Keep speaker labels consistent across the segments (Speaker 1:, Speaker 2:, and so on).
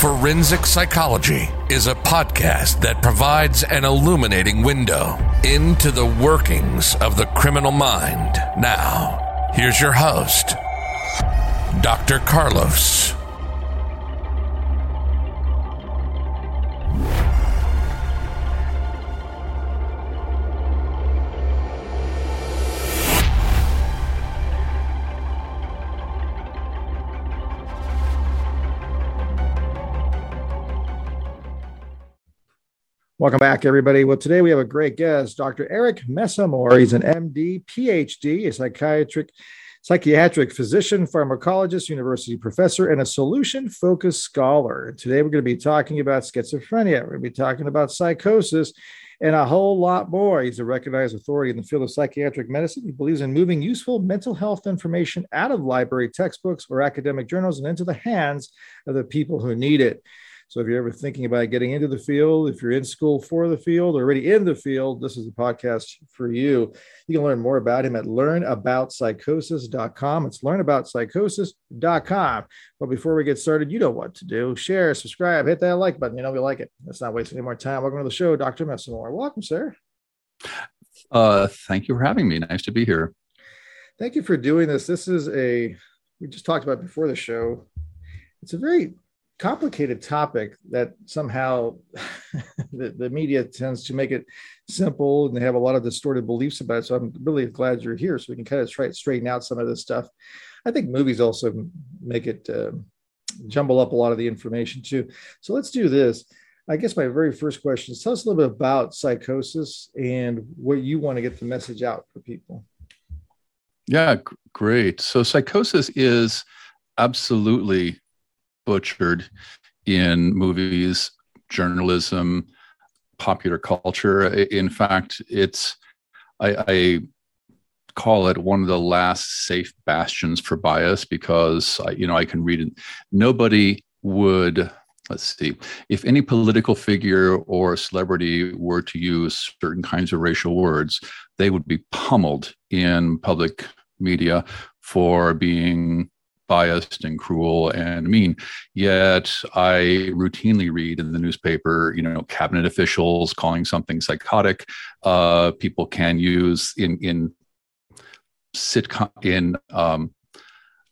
Speaker 1: Forensic Psychology is a podcast that provides an illuminating window into the workings of the criminal mind. Now, here's your host, Dr. Carlos.
Speaker 2: Welcome back, everybody. Well, today we have a great guest, Dr. Eric Messamore. He's an MD, PhD, a psychiatric, psychiatric physician, pharmacologist, university professor, and a solution-focused scholar. Today we're going to be talking about schizophrenia. We're going to be talking about psychosis and a whole lot more. He's a recognized authority in the field of psychiatric medicine. He believes in moving useful mental health information out of library textbooks or academic journals and into the hands of the people who need it. So if you're ever thinking about getting into the field, if you're in school for the field, or already in the field, this is the podcast for you. You can learn more about him at learnaboutpsychosis.com. It's learnaboutpsychosis.com. But before we get started, you know what to do. Share, subscribe, hit that like button. You know we like it. Let's not waste any more time. Welcome to the show, Dr. Messamore. Welcome, sir.
Speaker 3: Uh, thank you for having me. Nice to be here.
Speaker 2: Thank you for doing this. This is a, we just talked about before the show. It's a very complicated topic that somehow the, the, media tends to make it simple and they have a lot of distorted beliefs about it. So I'm really glad you're here so we can kind of try to straighten out some of this stuff. I think movies also make it uh, jumble up a lot of the information too. So let's do this. I guess my very first question is tell us a little bit about psychosis and what you want to get the message out for people.
Speaker 3: Yeah, great. So psychosis is absolutely butchered in movies, journalism, popular culture. In fact, it's I, I call it one of the last safe bastions for bias because you know I can read it. Nobody would let's see if any political figure or celebrity were to use certain kinds of racial words, they would be pummeled in public media for being biased and cruel and mean. Yet I routinely read in the newspaper, you know, cabinet officials calling something psychotic. Uh, people can use in in sitcom in um,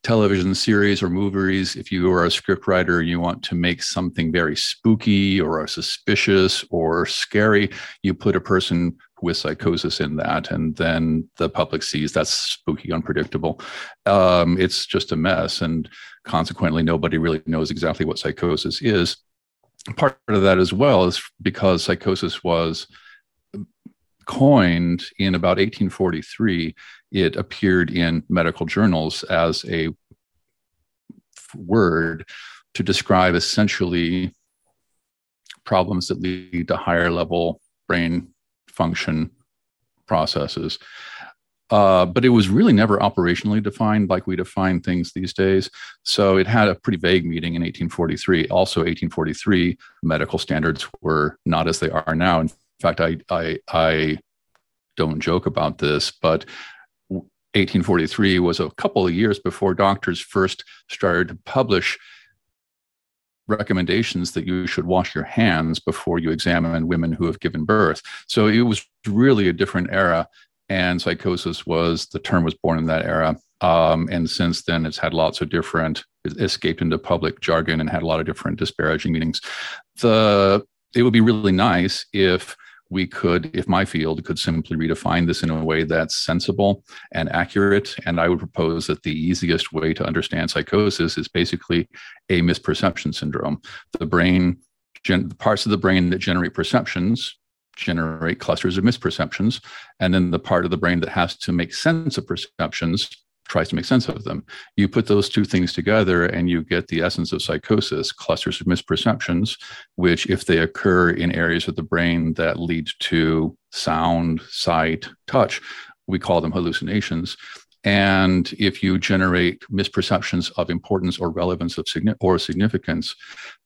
Speaker 3: television series or movies if you are a scriptwriter and you want to make something very spooky or suspicious or scary you put a person with psychosis in that and then the public sees that's spooky unpredictable. Um, it's just a mess and consequently nobody really knows exactly what psychosis is. Part of that as well is because psychosis was coined in about 1843 it appeared in medical journals as a word to describe essentially problems that lead to higher level brain function processes. Uh, but it was really never operationally defined like we define things these days. So it had a pretty vague meaning in 1843. Also, 1843 medical standards were not as they are now. In fact, I I, I don't joke about this, but 1843 was a couple of years before doctors first started to publish recommendations that you should wash your hands before you examine women who have given birth. So it was really a different era. And psychosis was the term was born in that era. Um, and since then, it's had lots of different, escaped into public jargon and had a lot of different disparaging meanings. The, it would be really nice if we could, if my field could simply redefine this in a way that's sensible and accurate. And I would propose that the easiest way to understand psychosis is basically a misperception syndrome. The brain, gen- the parts of the brain that generate perceptions generate clusters of misperceptions. And then the part of the brain that has to make sense of perceptions tries to make sense of them. You put those two things together and you get the essence of psychosis, clusters of misperceptions, which, if they occur in areas of the brain that lead to sound, sight, touch, we call them hallucinations. And if you generate misperceptions of importance or relevance of or significance,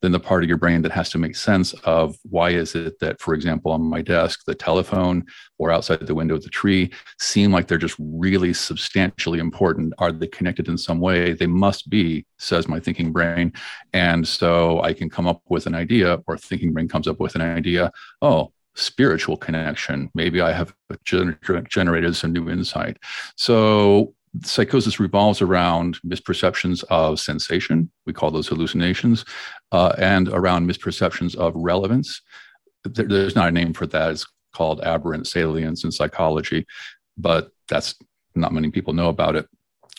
Speaker 3: then the part of your brain that has to make sense of why is it that, for example, on my desk, the telephone or outside the window of the tree seem like they're just really substantially important. Are they connected in some way? They must be, says my thinking brain. And so I can come up with an idea, or thinking brain comes up with an idea. Oh, spiritual connection. Maybe I have gener- generated some new insight. So psychosis revolves around misperceptions of sensation. We call those hallucinations, uh, and around misperceptions of relevance. There, there's not a name for that. It's called aberrant salience in psychology, but that's not many people know about it.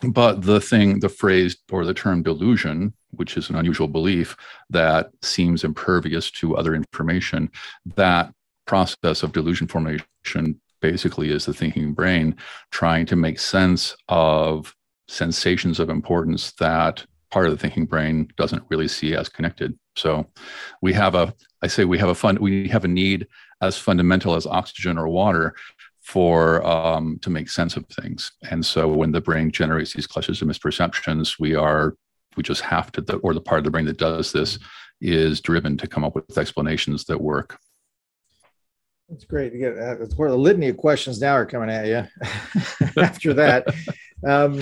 Speaker 3: But the thing, the phrase or the term delusion, which is an unusual belief that seems impervious to other information, that process of delusion formation basically is the thinking brain trying to make sense of sensations of importance that part of the thinking brain doesn't really see as connected. So we have a i say we have a fund, we have a need as fundamental as oxygen or water for um, to make sense of things. And so when the brain generates these clusters of misperceptions we are we just have to the, or the part of the brain that does this is driven to come up with explanations that work
Speaker 2: that's great. You get uh, where the litany of questions now are coming at you after that. Um,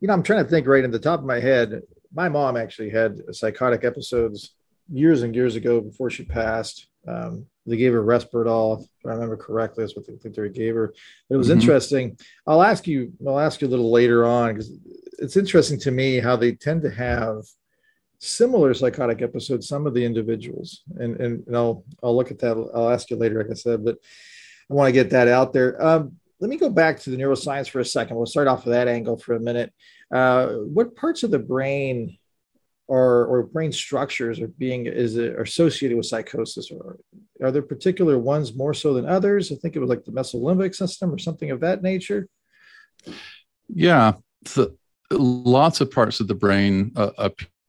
Speaker 2: you know, I'm trying to think right in the top of my head. My mom actually had psychotic episodes years and years ago before she passed. Um, they gave her Risperdal, if I remember correctly. That's what they think they gave her. But it was mm-hmm. interesting. I'll ask you. I'll ask you a little later on because it's interesting to me how they tend to have similar psychotic episodes, some of the individuals, and, and, and I'll, I'll look at that. I'll ask you later, like I said, but I want to get that out there. Um, let me go back to the neuroscience for a second. We'll start off with that angle for a minute. Uh, what parts of the brain or, or brain structures are being is are associated with psychosis or are there particular ones more so than others? I think it was like the mesolimbic system or something of that nature.
Speaker 3: Yeah, the, lots of parts of the brain uh,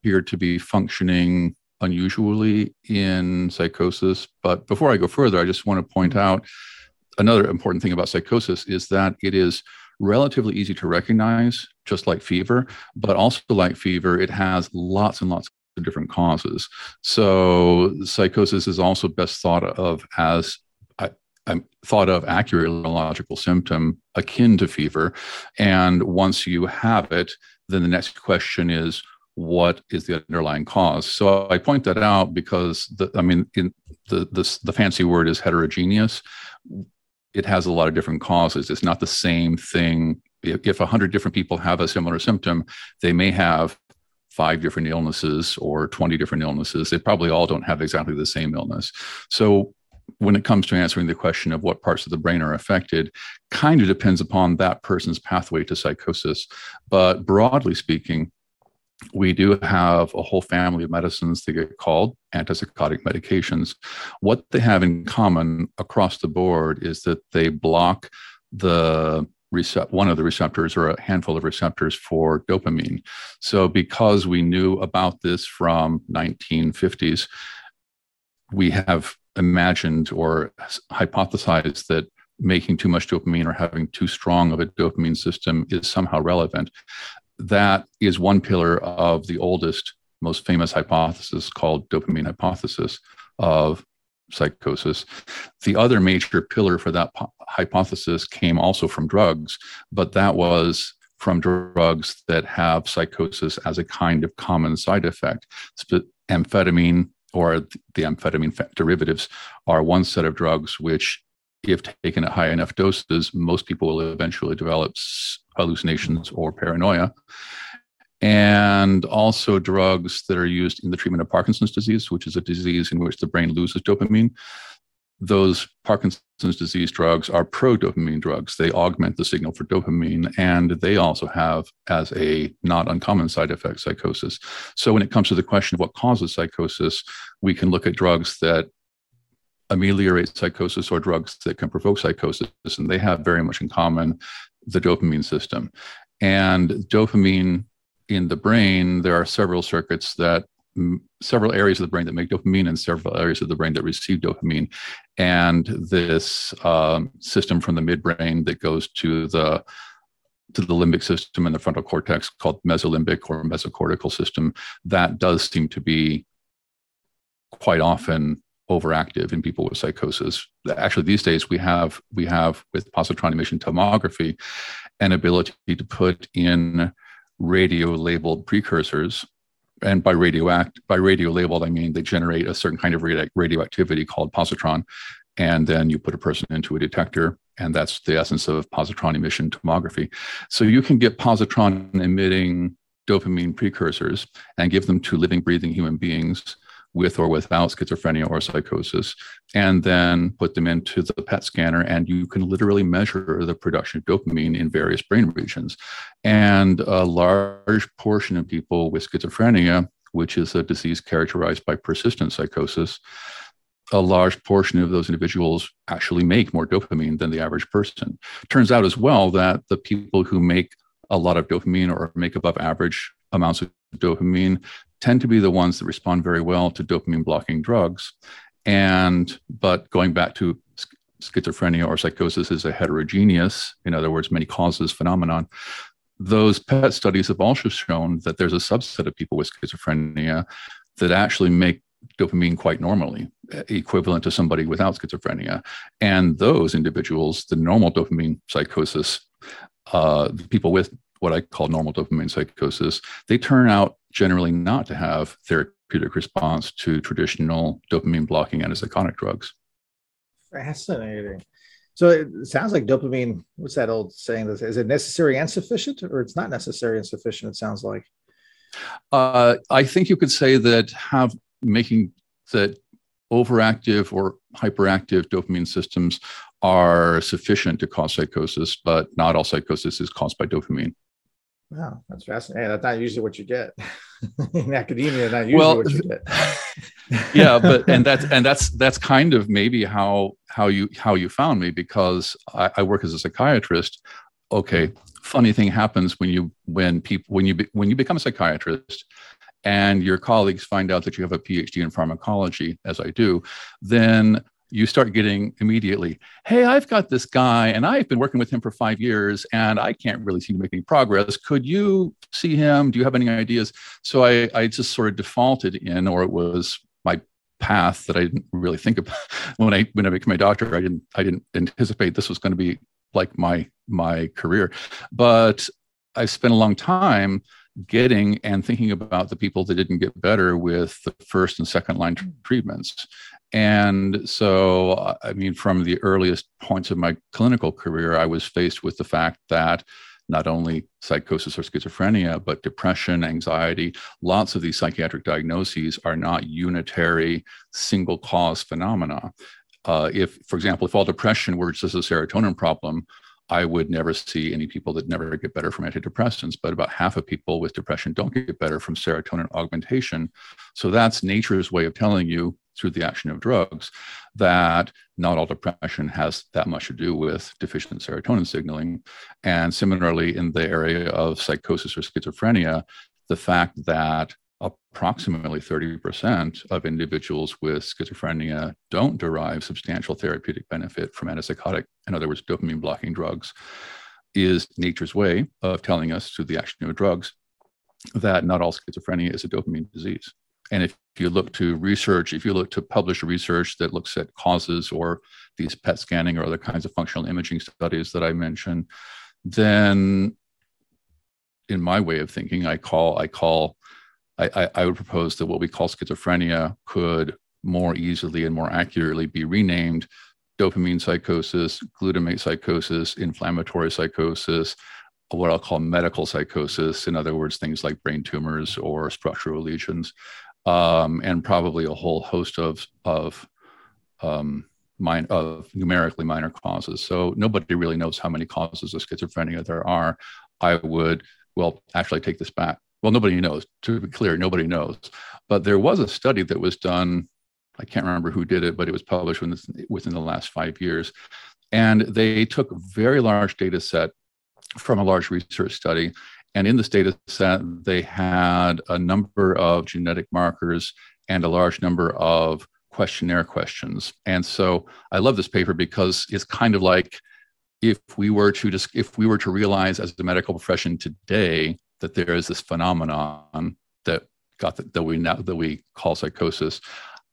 Speaker 3: appear to be functioning unusually in psychosis. But before I go further, I just want to point mm-hmm. out another important thing about psychosis is that it is relatively easy to recognize, just like fever, but also like fever, it has lots and lots of different causes. So psychosis is also best thought of as I'm thought of accurate logical symptom akin to fever. And once you have it, then the next question is what is the underlying cause. So I point that out because the, I mean, in the, the the fancy word is heterogeneous. It has a lot of different causes. It's not the same thing. If a hundred different people have a similar symptom, they may have five different illnesses or 20 different illnesses. They probably all don't have exactly the same illness. So when it comes to answering the question of what parts of the brain are affected, kind of depends upon that person's pathway to psychosis. But broadly speaking, we do have a whole family of medicines that get called antipsychotic medications. What they have in common across the board is that they block the one of the receptors or a handful of receptors for dopamine. So because we knew about this from 1950s, we have imagined or hypothesized that making too much dopamine or having too strong of a dopamine system is somehow relevant that is one pillar of the oldest, most famous hypothesis called dopamine hypothesis of psychosis. The other major pillar for that po- hypothesis came also from drugs, but that was from drugs that have psychosis as a kind of common side effect. Sp- amphetamine or the amphetamine derivatives are one set of drugs which if taken at high enough doses, most people will eventually develop hallucinations or paranoia. And also drugs that are used in the treatment of Parkinson's disease, which is a disease in which the brain loses dopamine. Those Parkinson's disease drugs are pro dopamine drugs. They augment the signal for dopamine, and they also have, as a not uncommon side effect, psychosis. So, when it comes to the question of what causes psychosis, we can look at drugs that ameliorate psychosis or drugs that can provoke psychosis, and they have very much in common the dopamine system. And dopamine in the brain, there are several circuits that several areas of the brain that make dopamine and several areas of the brain that receive dopamine. And this um, system from the midbrain that goes to the to the limbic system and the frontal cortex called mesolimbic or mesocortical system that does seem to be quite often overactive in people with psychosis. Actually, these days we have we have with positron emission tomography an ability to put in radio labeled precursors. And by radioact by radio labeled, I mean they generate a certain kind of radio- radioactivity called positron, and then you put a person into a detector, and that's the essence of positron emission tomography. So you can get positron emitting dopamine precursors and give them to living, breathing human beings with or without schizophrenia or psychosis, and then put them into the PET scanner, and you can literally measure the production of dopamine in various brain regions. And a large portion of people with schizophrenia, which is a disease characterized by persistent psychosis, a large portion of those individuals actually make more dopamine than the average person. Turns out as well that the people who make a lot of dopamine or make above average amounts of dopamine tend to be the ones that respond very well to dopamine blocking drugs. And, but going back to schizophrenia or psychosis is a heterogeneous, in other words, many causes phenomenon. Those PET studies have also shown that there's a subset of people with schizophrenia that actually make dopamine quite normally, equivalent to somebody without schizophrenia. And those individuals, the normal dopamine psychosis, uh, people with what I call normal dopamine psychosis, they turn out generally not to have therapeutic response to traditional dopamine blocking antipsychotic drugs.
Speaker 2: Fascinating. So it sounds like dopamine. What's that old saying? Is it necessary and sufficient, or it's not necessary and sufficient? It sounds like.
Speaker 3: Uh, I think you could say that have making that overactive or hyperactive dopamine systems are sufficient to cause psychosis, but not all psychosis is caused by dopamine.
Speaker 2: Wow, that's fascinating. That's not usually what you get in academia. Not usually well, what you get.
Speaker 3: yeah, but and that's and that's that's kind of maybe how how you how you found me because I, I work as a psychiatrist. Okay, funny thing happens when you when people when you be, when you become a psychiatrist and your colleagues find out that you have a PhD in pharmacology, as I do, then you start getting immediately, hey, I've got this guy and I've been working with him for five years and I can't really seem to make any progress. Could you see him? Do you have any ideas? So I, I just sort of defaulted in, or it was my path that I didn't really think about when I when I became a doctor. I didn't I didn't anticipate this was going to be like my my career, but I spent a long time getting and thinking about the people that didn't get better with the first and second line treatments and so, I mean, from the earliest points of my clinical career, I was faced with the fact that not only psychosis or schizophrenia, but depression, anxiety, lots of these psychiatric diagnoses are not unitary single cause phenomena. Uh, if, for example, if all depression were just a serotonin problem, I would never see any people that never get better from antidepressants, but about half of people with depression don't get better from serotonin augmentation. So that's nature's way of telling you through the action of drugs that not all depression has that much to do with deficient serotonin signaling. And similarly, in the area of psychosis or schizophrenia, the fact that approximately 30% of individuals with schizophrenia don't derive substantial therapeutic benefit from antipsychotic, in other words, dopamine blocking drugs, is nature's way of telling us through the action of drugs that not all schizophrenia is a dopamine disease. And if you look to research, if you look to published research that looks at causes or these PET scanning or other kinds of functional imaging studies that I mentioned, then in my way of thinking, I call, I call, I, I, would propose that what we call schizophrenia could more easily and more accurately be renamed dopamine psychosis, glutamate psychosis, inflammatory psychosis, what I'll call medical psychosis. In other words, things like brain tumors or structural lesions um, and probably a whole host of of um, min- of numerically minor causes. So nobody really knows how many causes of schizophrenia there are. I would well actually take this back. Well, nobody knows. To be clear, nobody knows. But there was a study that was done. I can't remember who did it, but it was published within, within the last five years, and they took a very large data set from a large research study. And in this data set, they had a number of genetic markers and a large number of questionnaire questions. And so I love this paper because it's kind of like if we were to just if we were to realize as a medical profession today that there is this phenomenon that got the, that we now that we call psychosis,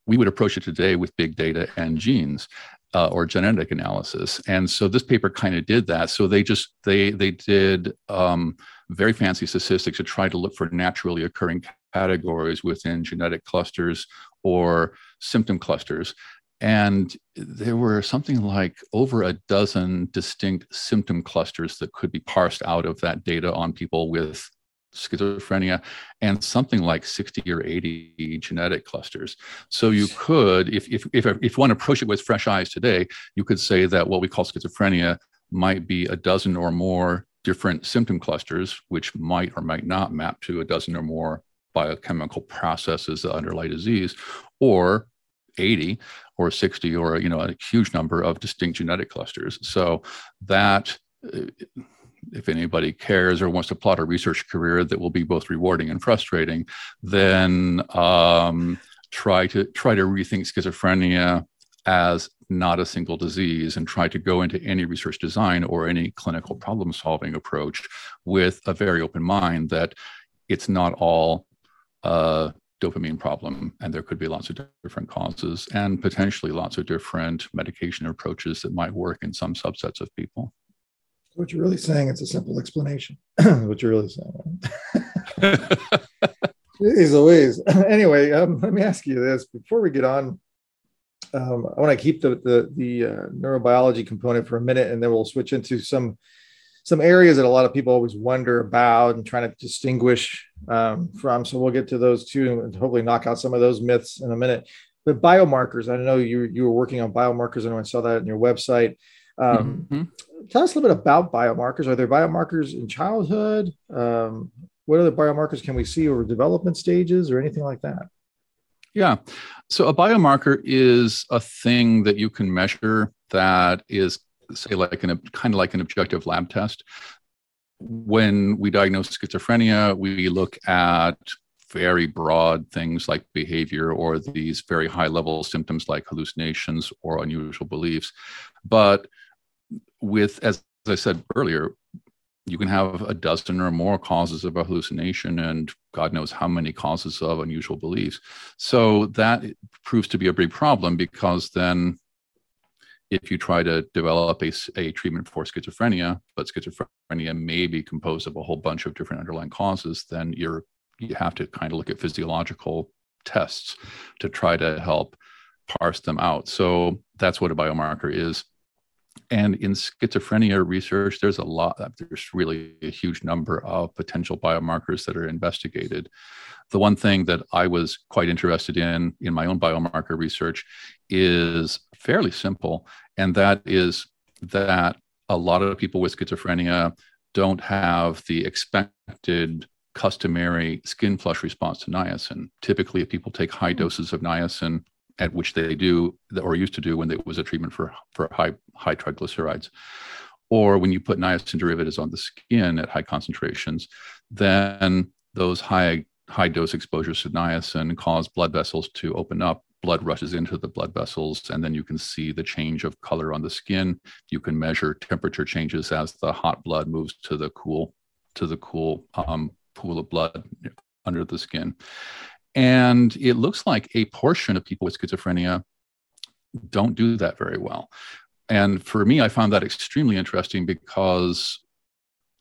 Speaker 3: we would approach it today with big data and genes uh, or genetic analysis. And so this paper kind of did that. So they just they they did um, very fancy statistics to try to look for naturally occurring categories within genetic clusters or symptom clusters. And there were something like over a dozen distinct symptom clusters that could be parsed out of that data on people with schizophrenia and something like 60 or 80 genetic clusters. So you could, if, if, if, if to approach it with fresh eyes today, you could say that what we call schizophrenia might be a dozen or more different symptom clusters, which might or might not map to a dozen or more biochemical processes that underlie disease, or 80 or 60 or you know a huge number of distinct genetic clusters. So that uh, if anybody cares or wants to plot a research career that will be both rewarding and frustrating, then um, try to try to rethink schizophrenia as not a single disease and try to go into any research design or any clinical problem solving approach with a very open mind that it's not all a dopamine problem and there could be lots of different causes and potentially lots of different medication approaches that might work in some subsets of people
Speaker 2: what you're really saying, it's a simple explanation. what you're really saying. Jeez Louise. anyway, um, let me ask you this before we get on. Um, I want to keep the the, the uh, neurobiology component for a minute, and then we'll switch into some some areas that a lot of people always wonder about and trying to distinguish um, from. So we'll get to those too, and hopefully knock out some of those myths in a minute. But biomarkers, I know you you were working on biomarkers. I know I saw that in your website. Um, mm-hmm. Tell us a little bit about biomarkers. Are there biomarkers in childhood? Um, what other biomarkers can we see over development stages or anything like that?
Speaker 3: Yeah. So a biomarker is a thing that you can measure that is, say, like an kind of like an objective lab test. When we diagnose schizophrenia, we look at very broad things like behavior or these very high level symptoms like hallucinations or unusual beliefs. But with, as I said earlier, you can have a dozen or more causes of a hallucination and God knows how many causes of unusual beliefs. So that proves to be a big problem because then if you try to develop a, a treatment for schizophrenia, but schizophrenia may be composed of a whole bunch of different underlying causes, then you're you have to kind of look at physiological tests to try to help parse them out. So that's what a biomarker is. And in schizophrenia research, there's a lot, there's really a huge number of potential biomarkers that are investigated. The one thing that I was quite interested in in my own biomarker research is fairly simple, and that is that a lot of people with schizophrenia don't have the expected customary skin flush response to niacin. Typically, if people take high hmm. doses of niacin, at which they do or used to do when it was a treatment for for high high triglycerides. Or when you put niacin derivatives on the skin at high concentrations then those high high dose exposures to niacin cause blood vessels to open up blood rushes into the blood vessels and then you can see the change of color on the skin. You can measure temperature changes as the hot blood moves to the cool to the cool um, pool of blood under the skin and it looks like a portion of people with schizophrenia don't do that very well. And for me, I found that extremely interesting because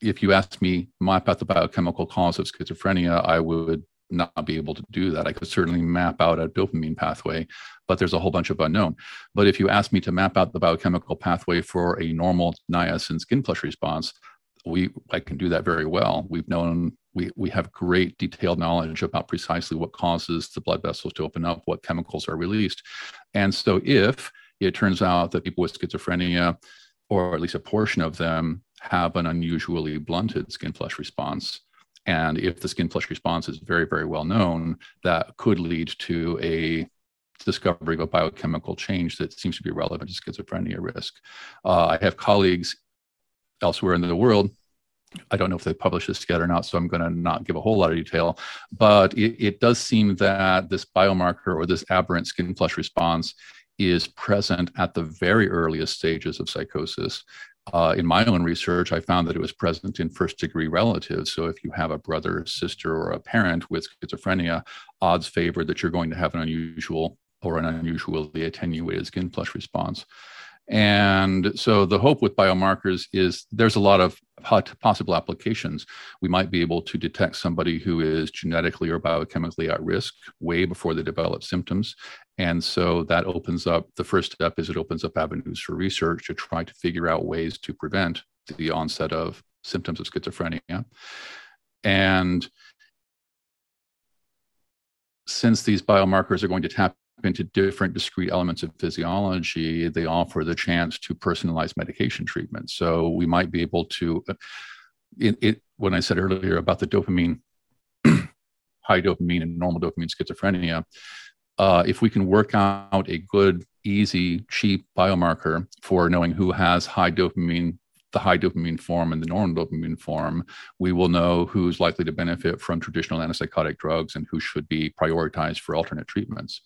Speaker 3: if you asked me map out the biochemical cause of schizophrenia, I would not be able to do that. I could certainly map out a dopamine pathway, but there's a whole bunch of unknown. But if you ask me to map out the biochemical pathway for a normal niacin skin flush response, we I can do that very well. We've known we, we have great detailed knowledge about precisely what causes the blood vessels to open up, what chemicals are released. And so if it turns out that people with schizophrenia, or at least a portion of them, have an unusually blunted skin flush response, and if the skin flush response is very, very well known, that could lead to a discovery of a biochemical change that seems to be relevant to schizophrenia risk. Uh, I have colleagues elsewhere in the world I don't know if they published this yet or not, so I'm going to not give a whole lot of detail. But it, it does seem that this biomarker or this aberrant skin flush response is present at the very earliest stages of psychosis. Uh, in my own research, I found that it was present in first degree relatives. So, if you have a brother, sister, or a parent with schizophrenia, odds favor that you're going to have an unusual or an unusually attenuated skin flush response. And so the hope with biomarkers is there's a lot of possible applications. We might be able to detect somebody who is genetically or biochemically at risk way before they develop symptoms. And so that opens up the first step is it opens up avenues for research to try to figure out ways to prevent the onset of symptoms of schizophrenia. And since these biomarkers are going to tap into different discrete elements of physiology, they offer the chance to personalize medication treatment. So we might be able to, it, it when I said earlier about the dopamine, high dopamine and normal dopamine schizophrenia, uh, if we can work out a good, easy, cheap biomarker for knowing who has high dopamine the high dopamine form and the normal dopamine form, we will know who's likely to benefit from traditional antipsychotic drugs and who should be prioritized for alternate treatments.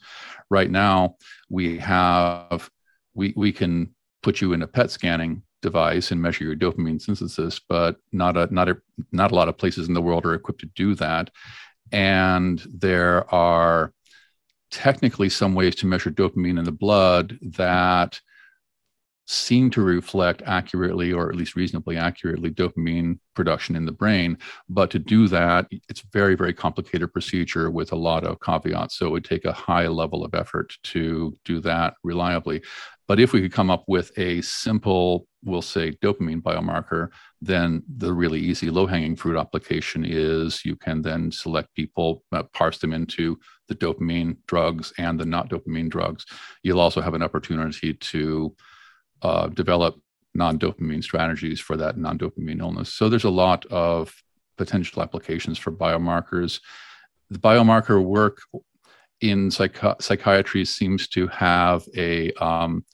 Speaker 3: Right now, we have we we can put you in a PET scanning device and measure your dopamine synthesis, but not a not a not a lot of places in the world are equipped to do that. And there are technically some ways to measure dopamine in the blood that seem to reflect accurately or at least reasonably accurately dopamine production in the brain. But to do that it's very very complicated procedure with a lot of caveats. So it would take a high level of effort to do that reliably. But if we could come up with a simple we'll say dopamine biomarker then the really easy low hanging fruit application is you can then select people uh, parse them into the dopamine drugs and the not dopamine drugs. You'll also have an opportunity to uh, develop non-dopamine strategies for that non-dopamine illness. So there's a lot of potential applications for biomarkers. The biomarker work in psych- psychiatry seems to have a um,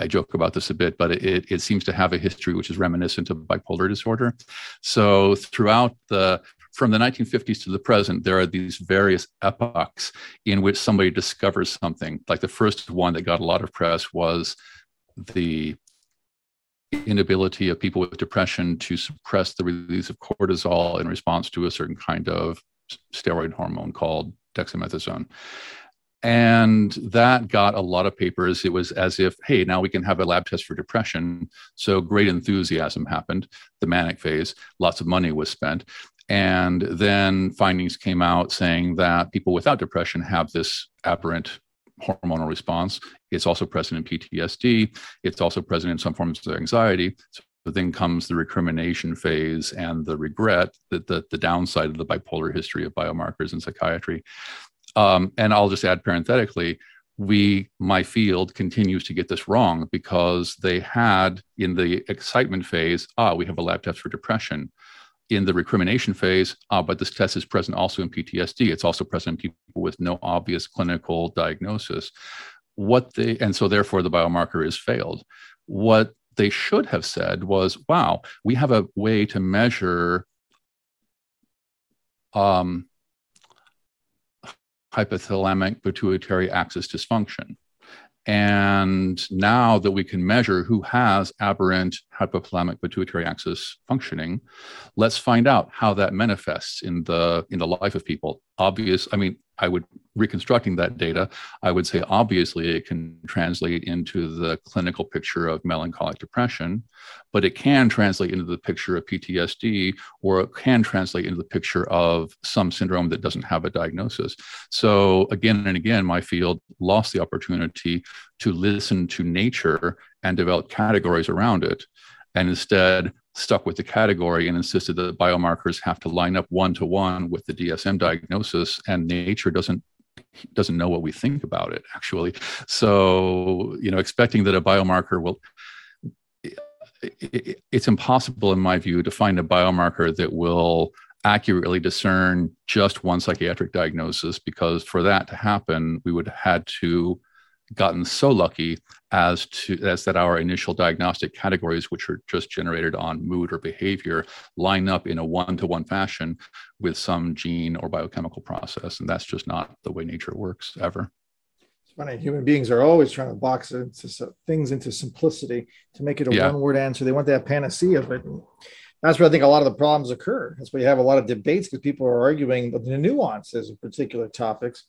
Speaker 3: I joke about this a bit, but it, it seems to have a history which is reminiscent of bipolar disorder. So throughout the from the 1950s to the present, there are these various epochs in which somebody discovers something. Like the first one that got a lot of press was the inability of people with depression to suppress the release of cortisol in response to a certain kind of steroid hormone called dexamethasone. And that got a lot of papers. It was as if, hey, now we can have a lab test for depression. So great enthusiasm happened, the manic phase, lots of money was spent. And then findings came out saying that people without depression have this aberrant hormonal response. It's also present in PTSD. It's also present in some forms of anxiety. So then comes the recrimination phase and the regret that the, the downside of the bipolar history of biomarkers in psychiatry. Um, and I'll just add parenthetically, we, my field continues to get this wrong because they had in the excitement phase, ah, we have a lab test for depression in the recrimination phase, uh, but this test is present also in PTSD. It's also present in people with no obvious clinical diagnosis. What they and so therefore the biomarker is failed. What they should have said was, "Wow, we have a way to measure." Um, hypothalamic pituitary axis dysfunction. And now that we can measure who has aberrant hypothalamic pituitary axis functioning, let's find out how that manifests in the in the life of people. Obvious, I mean, I would reconstructing that data, I would say obviously it can translate into the clinical picture of melancholic depression, but it can translate into the picture of PTSD or it can translate into the picture of some syndrome that doesn't have a diagnosis. So again and again, my field lost the opportunity to listen to nature and develop categories around it and instead stuck with the category and insisted that biomarkers have to line up one to one with the DSM diagnosis, and nature doesn't doesn't know what we think about it actually. So you know, expecting that a biomarker will it's impossible in my view to find a biomarker that will accurately discern just one psychiatric diagnosis because for that to happen we would have had to gotten so lucky as to as that our initial diagnostic categories which are just generated on mood or behavior line up in a one-to-one fashion with some gene or biochemical process. And that's just not the way nature works ever.
Speaker 2: It's funny human beings are always trying to box into things into simplicity to make it a yeah. one-word answer. They want that panacea but that's where I think a lot of the problems occur. That's why you have a lot of debates because people are arguing the nuances of particular topics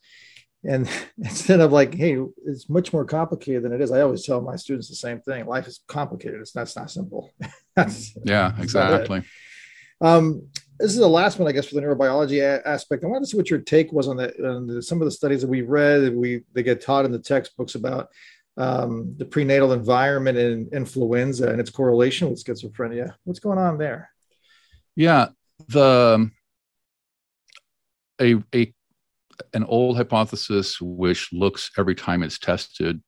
Speaker 2: and instead of like hey it's much more complicated than it is i always tell my students the same thing. Life is complicated. It's that's not simple.
Speaker 3: That's, yeah exactly.
Speaker 2: Um, this is the last one i guess for the neurobiology a- aspect. I wanted to see what your take was on, the, on the, some of the studies that we read that we they get taught in the textbooks about um, the prenatal environment and influenza and its correlation with schizophrenia. What's going on there?
Speaker 3: Yeah the a, a an old hypothesis which looks every time it's tested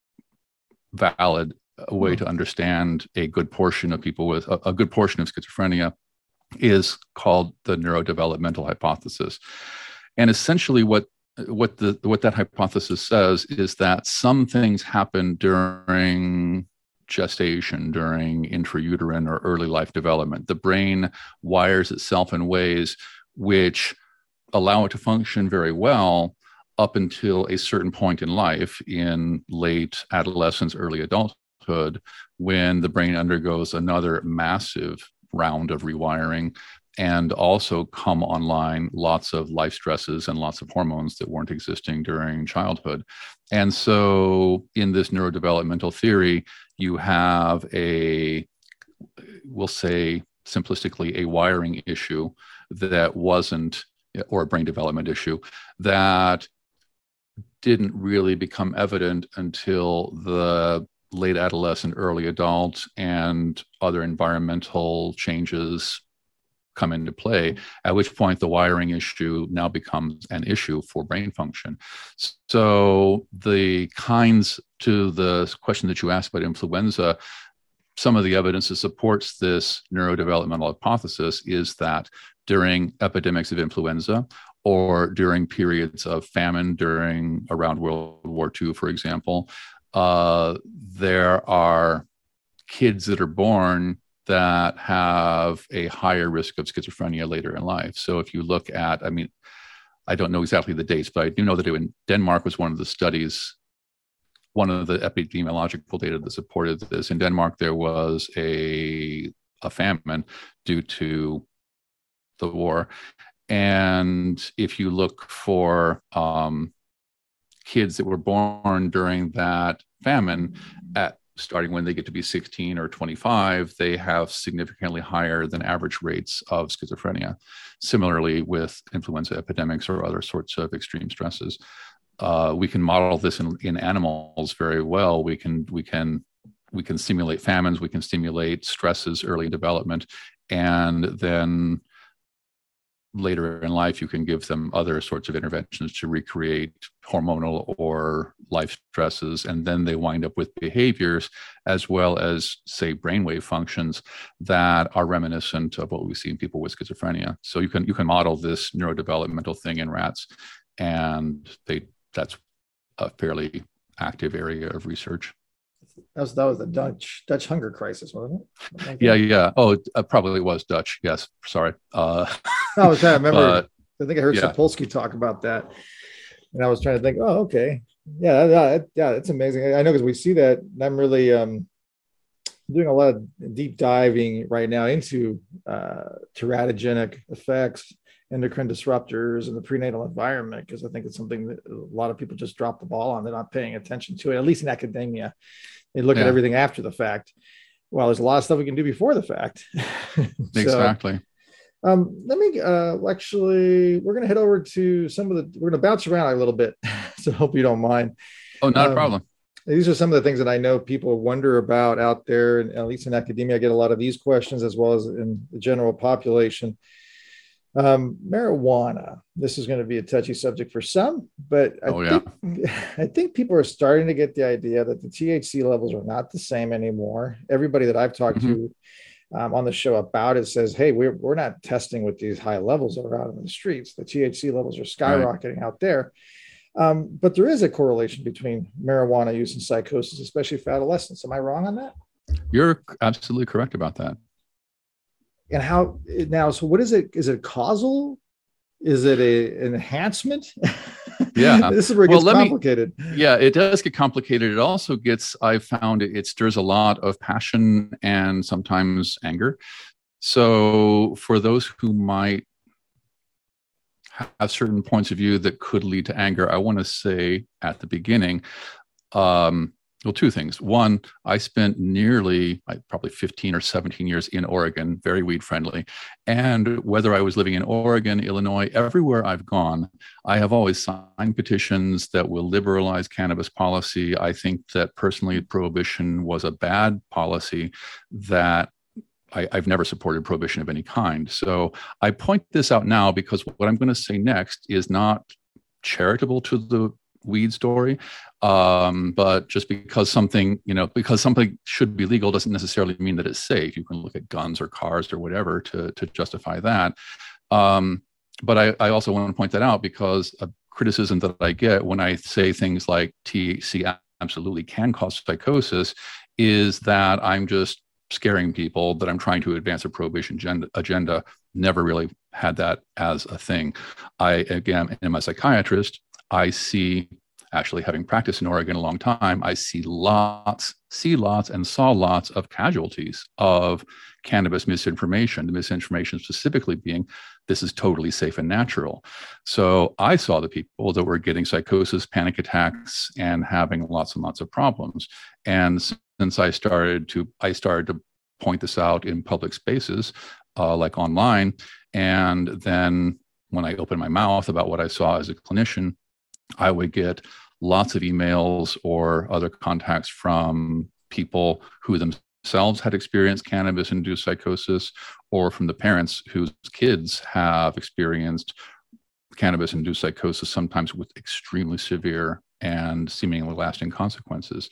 Speaker 3: valid a way hmm. to understand a good portion of people with a, a good portion of schizophrenia is called the neurodevelopmental hypothesis. And essentially what what the what that hypothesis says is that some things happen during gestation during intrauterine or early life development. The brain wires itself in ways which allow it to function very well up until a certain point in life in late adolescence, early adulthood, when the brain undergoes another massive round of rewiring and also come online lots of life stresses and lots of hormones that weren't existing during childhood. And so, in this neurodevelopmental theory, you have a, we'll say simplistically, a wiring issue that wasn't or a brain development issue that didn't really become evident until the late adolescent, early adult, and other environmental changes come into play, at which point the wiring issue now becomes an issue for brain function. So, the kinds to the question that you asked about influenza, some of the evidence that supports this neurodevelopmental hypothesis is that during epidemics of influenza or during periods of famine during around World War II, for example, uh, there are kids that are born that have a higher risk of schizophrenia later in life. So if you look at, I mean, I don't know exactly the dates, but I do know that in Denmark was one of the studies, one of the epidemiological data that supported this. In Denmark, there was a a famine due to the war. And if you look for um, kids that were born during that famine, at starting when they get to be 16 or 25, they have significantly higher than average rates of schizophrenia. Similarly, with influenza epidemics or other sorts of extreme stresses, uh, we can model this in, in animals very well. We can we can we can simulate famines, we can simulate stresses early in development, and then later in life, you can give them other sorts of interventions to recreate hormonal or life stresses. And then they wind up with behaviors as well as, say, brainwave functions that are reminiscent of what we see in people with schizophrenia. So you can you can model this neurodevelopmental thing in rats, and they that's a fairly active area of research.
Speaker 2: That was that was the Dutch Dutch hunger crisis, wasn't
Speaker 3: it? Yeah, yeah. Oh, it uh, probably was Dutch. Yes, sorry. Uh,
Speaker 2: I was trying to remember. I think I heard yeah. Sapolsky talk about that, and I was trying to think. Oh, okay, yeah, yeah, yeah. It's amazing. I know because we see that. I'm really um, doing a lot of deep diving right now into uh, teratogenic effects endocrine disruptors and the prenatal environment because I think it's something that a lot of people just drop the ball on. They're not paying attention to it, at least in academia. They look yeah. at everything after the fact. Well, there's a lot of stuff we can do before the fact.
Speaker 3: so, exactly.
Speaker 2: Um, let me uh, actually, we're going to head over to some of the, we're going to bounce around a little bit. so hope you don't mind.
Speaker 3: Oh, not um, a problem.
Speaker 2: These are some of the things that I know people wonder about out there, and at least in academia, I get a lot of these questions as well as in the general population. Um, marijuana. This is going to be a touchy subject for some, but I, oh, think, yeah. I think people are starting to get the idea that the THC levels are not the same anymore. Everybody that I've talked mm-hmm. to um, on the show about it says, "Hey, we're we're not testing with these high levels that are out in the streets. The THC levels are skyrocketing right. out there." Um, but there is a correlation between marijuana use and psychosis, especially for adolescents. Am I wrong on that?
Speaker 3: You're absolutely correct about that.
Speaker 2: And how now? So, what is it? Is it causal? Is it a, an enhancement?
Speaker 3: Yeah,
Speaker 2: this is where it gets well, complicated.
Speaker 3: Me, yeah, it does get complicated. It also gets. I found it, it stirs a lot of passion and sometimes anger. So, for those who might have certain points of view that could lead to anger, I want to say at the beginning, um, well, two things. One, I spent nearly probably 15 or 17 years in Oregon, very weed friendly. And whether I was living in Oregon, Illinois, everywhere I've gone, I have always signed petitions that will liberalize cannabis policy. I think that personally, prohibition was a bad policy that I, have never supported prohibition of any kind. So I point this out now because what I'm going to say next is not charitable to the weed story. Um, but just because something, you know, because something should be legal doesn't necessarily mean that it's safe. You can look at guns or cars or whatever to, to justify that. Um, but I, I also want to point that out because a criticism that I get when I say things like THC absolutely can cause psychosis is that I'm just scaring people that I'm trying to advance a prohibition agenda, agenda. Never really had that as a thing. I again am a psychiatrist. I see actually having practiced in Oregon a long time, I see lots, see lots, and saw lots of casualties of cannabis misinformation. The misinformation specifically being this is totally safe and natural. So I saw the people that were getting psychosis, panic attacks, and having lots and lots of problems. And since I started to, I started to point this out in public spaces, uh, like online, and then when I opened my mouth about what I saw as a clinician, I would get lots of emails or other contacts from people who themselves had experienced cannabis induced psychosis or from the parents whose kids have experienced cannabis induced psychosis, sometimes with extremely severe and seemingly lasting consequences.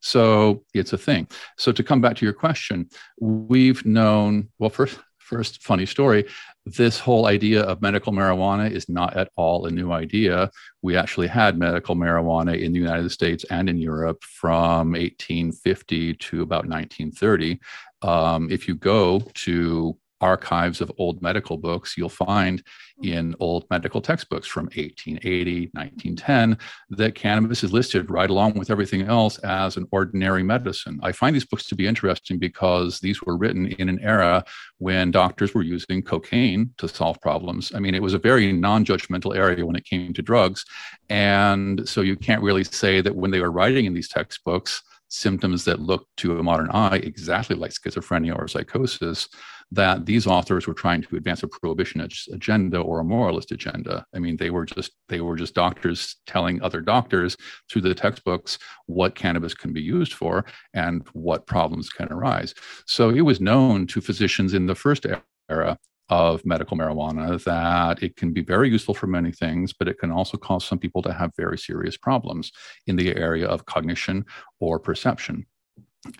Speaker 3: So it's a thing. So to come back to your question, we've known, well, first, first funny story this whole idea of medical marijuana is not at all a new idea. We actually had medical marijuana in the United States and in Europe from 1850 to about 1930. Um, if you go to archives of old medical books, you'll find mm-hmm. in old medical textbooks from 1880, 1910, that cannabis is listed right along with everything else as an ordinary medicine. I find these books to be interesting because these were written in an era when doctors were using cocaine to solve problems. I mean, it was a very non judgmental area when it came to drugs. And so you can't really say that when they were writing in these textbooks, symptoms that look to a modern eye exactly like schizophrenia or psychosis that these authors were trying to advance a prohibitionist agenda or a moralist agenda. I mean, they were just they were just doctors telling other doctors through the textbooks what cannabis can be used for and what problems can arise. So it was known to physicians in the first era of medical marijuana that it can be very useful for many things, but it can also cause some people to have very serious problems in the area of cognition or perception.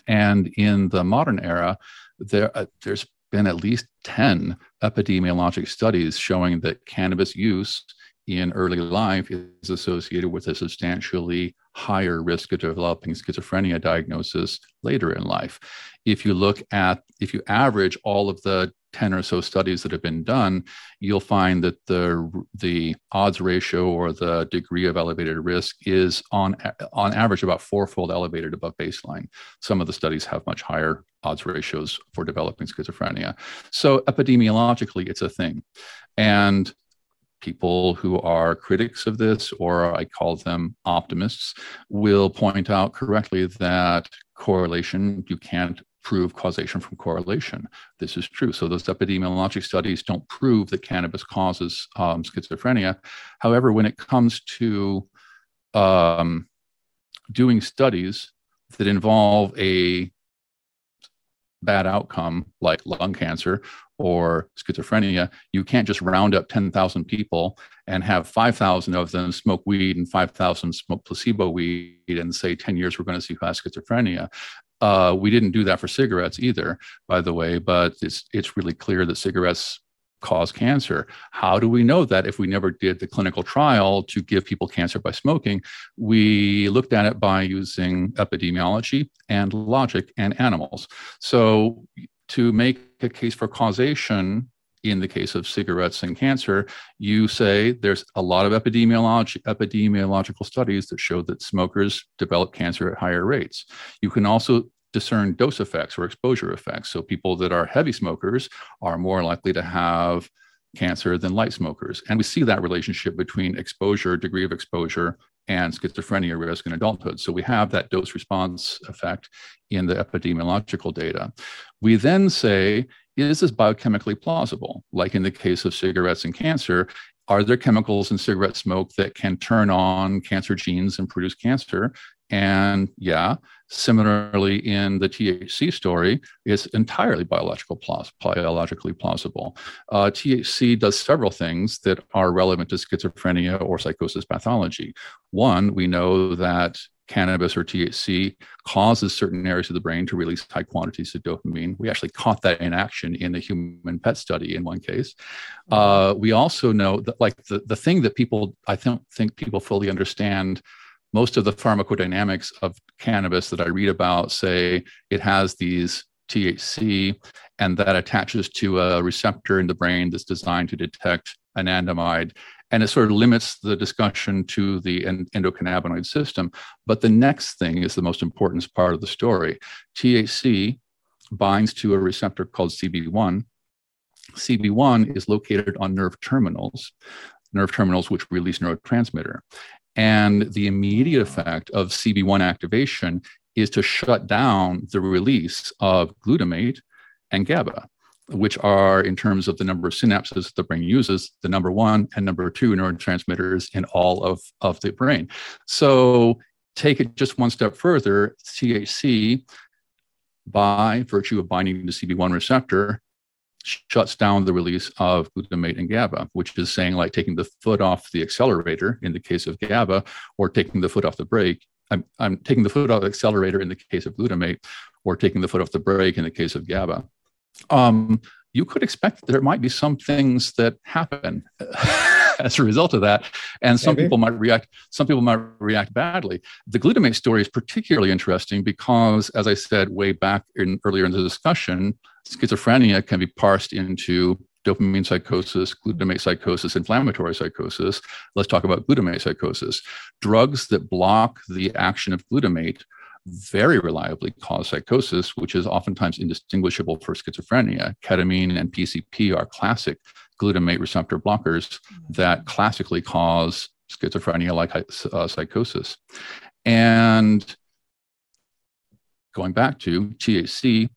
Speaker 3: And in the modern era, there, uh, there's been at least 10 epidemiologic studies showing that cannabis use in early life is associated with a substantially higher risk of developing schizophrenia diagnosis later in life. If you look at, if you average all of the 10 or so studies that have been done, you'll find that the, the odds ratio or the degree of elevated risk is on, on average about fourfold elevated above baseline. Some of the studies have much higher odds ratios for developing schizophrenia. So epidemiologically, it's a thing. And people who are critics of this, or I call them optimists, will point out correctly that correlation, you can't prove causation from correlation. This is true. So those epidemiologic studies don't prove that cannabis causes um, schizophrenia. However, when it comes to um, doing studies that involve a bad outcome like lung cancer or schizophrenia, you can't just round up 10,000 people and have 5,000 of them smoke weed and 5,000 smoke placebo weed and say 10 years we're going to see who has schizophrenia. Uh, we didn't do that for cigarettes either, by the way, but it's it's really clear that cigarettes cause cancer. How do we know that if we never did the clinical trial to give people cancer by smoking? We looked at it by using epidemiology and logic and animals. So, to make a case for causation in the case of cigarettes and cancer, you say there's a lot of epidemiological studies that show that smokers develop cancer at higher rates. You can also discern dose effects or exposure effects. So people that are heavy smokers are more likely to have cancer than light smokers. And we see that relationship between exposure, degree of exposure, and schizophrenia risk in adulthood. So we have that dose response effect in the epidemiological data. We then say, is this biochemically plausible? Like in the case of cigarettes and cancer, are there chemicals in cigarette smoke that can turn on cancer genes and produce cancer? And yeah, similarly in the THC story, it's entirely biological plaus- biologically plausible. Uh, THC does several things that are relevant to schizophrenia or psychosis pathology. One, we know that cannabis or THC causes certain areas of the brain to release high quantities of dopamine. We actually caught that in action in a human PET study in one case. Uh, we also know that, like, the, the thing that people, I don't think people fully understand most of the pharmacodynamics of cannabis that I read about say it has these THC and that attaches to a receptor in the brain that's designed to detect anandamide. And it sort of limits the discussion to the endocannabinoid system. But the next thing is the most important part of the story. THC binds to a receptor called CB1. CB1 is located on nerve terminals, nerve terminals which release neurotransmitter. And the immediate effect of CB1 activation is to shut down the release of glutamate and GABA, which are, in terms of the number of synapses the brain uses, the number one and number two neurotransmitters in all of, of the brain. So take it just one step further THC, by virtue of binding the CB1 receptor, shuts down the release of glutamate and GABA, which is saying like taking the foot off the accelerator in the case of GABA, or taking the foot off the brake. I'm, I'm taking the foot off the accelerator in the case of glutamate, or taking the foot off the brake in the case of GABA. Um, you could expect there might be some things that happen as a result of that and some Maybe. people might react some people might react badly the glutamate story is particularly interesting because as i said way back in earlier in the discussion schizophrenia can be parsed into dopamine psychosis, glutamate psychosis, inflammatory psychosis. Let's talk about glutamate psychosis. Drugs that block the action of glutamate very reliably cause psychosis, which is oftentimes indistinguishable for schizophrenia. Ketamine and PCP are classic glutamate receptor blockers that classically cause schizophrenia like uh, psychosis. And going back to THC,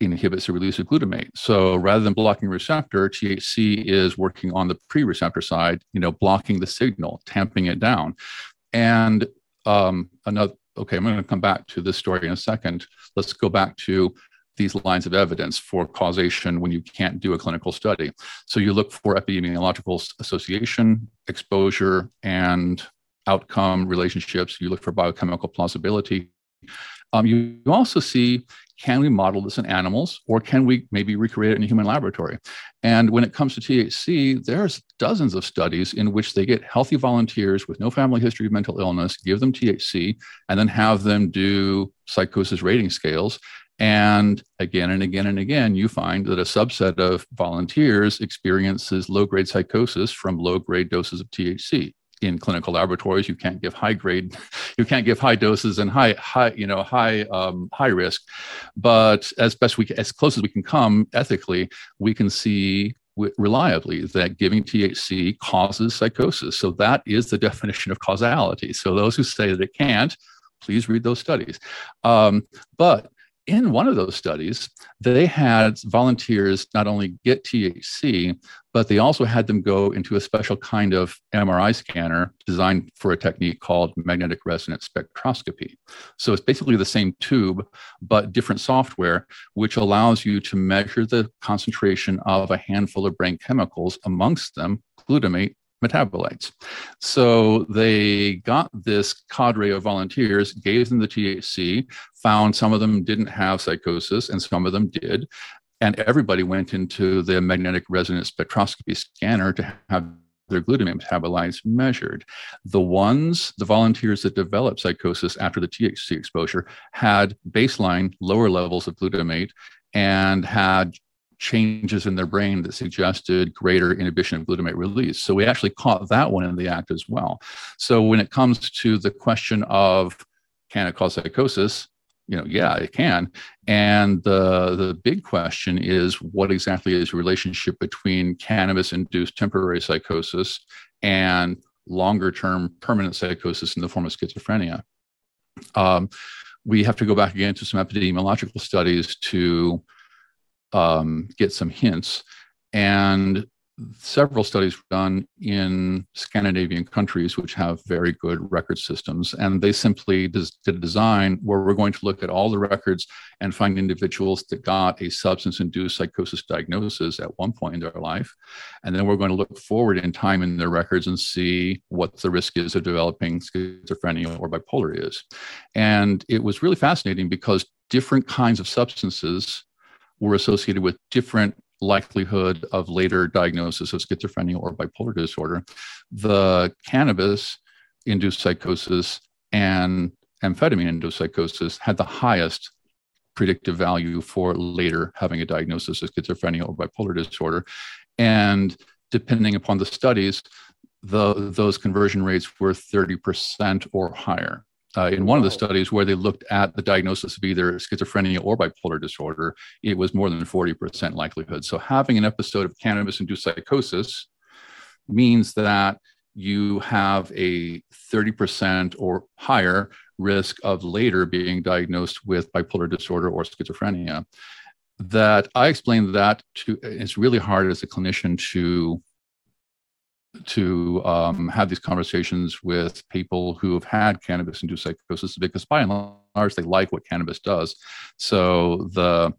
Speaker 3: inhibits the release of glutamate. So rather than blocking receptor, THC is working on the pre-receptor side, you know, blocking the signal, tamping it down. And um, another, okay, I'm going to come back to this story in a second. Let's go back to these lines of evidence for causation when you can't do a clinical study. So you look for epidemiological association, exposure, and outcome relationships. You look for biochemical plausibility. Um, you also see can we model this in animals or can we maybe recreate it in a human laboratory? And when it comes to THC, there's dozens of studies in which they get healthy volunteers with no family history of mental illness, give them THC, and then have them do psychosis rating scales. And again and again and again, you find that a subset of volunteers experiences low grade psychosis from low grade doses of THC in clinical laboratories you can't give high grade you can't give high doses and high high you know high um, high risk but as best we as close as we can come ethically we can see reliably that giving THC causes psychosis. So that is the definition of causality. So those who say that it can't, please read those studies. Um, but in one of those studies, they had volunteers not only get THC, but they also had them go into a special kind of MRI scanner designed for a technique called magnetic resonance spectroscopy. So it's basically the same tube, but different software, which allows you to measure the concentration of a handful of brain chemicals, amongst them glutamate metabolites. So they got this cadre of volunteers, gave them the THC, found some of them didn't have psychosis and some of them did. and everybody went into the magnetic resonance spectroscopy scanner to have their glutamate metabolites measured. The ones, the volunteers that developed psychosis after the THC exposure had baseline lower levels of glutamate and had changes in their brain that suggested greater inhibition of glutamate release. So we actually caught that one in the act as well. So when it comes to the question of can it cause psychosis, you know, yeah, it can. And the the big question is what exactly is the relationship between cannabis-induced temporary psychosis and longer-term permanent psychosis in the form of schizophrenia. Um, we have to go back again to some epidemiological studies to um, get some hints. And several studies done in Scandinavian countries, which have very good record systems. And they simply did a design where we're going to look at all the records and find individuals that got a substance induced psychosis diagnosis at one point in their life. And then we're going to look forward in time in their records and see what the risk is of developing schizophrenia or bipolar is. And it was really fascinating because different kinds of substances were associated with different likelihood of later diagnosis of schizophrenia or bipolar disorder. The cannabis induced psychosis and amphetamine induced psychosis had the highest predictive value for later having a diagnosis of schizophrenia or bipolar disorder. And depending upon the studies, the, those conversion rates were 30% or higher uh, in one of the studies where they looked at the diagnosis of either schizophrenia or bipolar disorder, it was more than 40% likelihood. So, having an episode of cannabis induced psychosis means that you have a 30% or higher risk of later being diagnosed with bipolar disorder or schizophrenia. That I explained that to, it's really hard as a clinician to to um, have these conversations with people who have had cannabis induced psychosis because by and large they like what cannabis does. So the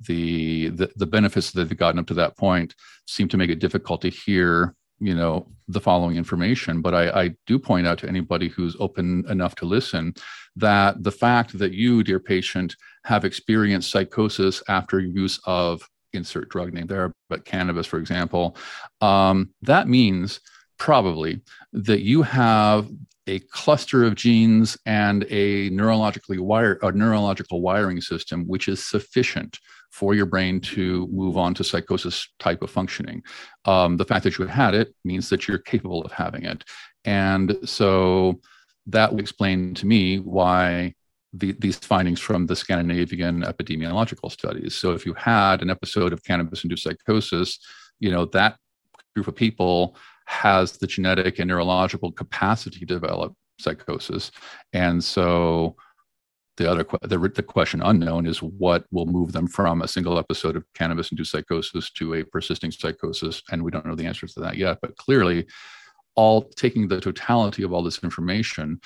Speaker 3: the the, the benefits that they've gotten up to that point seem to make it difficult to hear you know the following information. But I, I do point out to anybody who's open enough to listen that the fact that you dear patient have experienced psychosis after use of insert drug name there, but cannabis, for example, um, that means probably that you have a cluster of genes and a neurologically wire a neurological wiring system which is sufficient for your brain to move on to psychosis type of functioning. Um, the fact that you had it means that you're capable of having it, and so that would explain to me why the, these findings from the Scandinavian epidemiological studies. So if you had an episode of cannabis-induced psychosis, you know that group of people has the genetic and neurological capacity to develop psychosis, and so the other the, the question unknown is what will move them from a single episode of cannabis-induced psychosis to a persisting psychosis, and we don't know the answers to that yet. But clearly, all taking the totality of all this information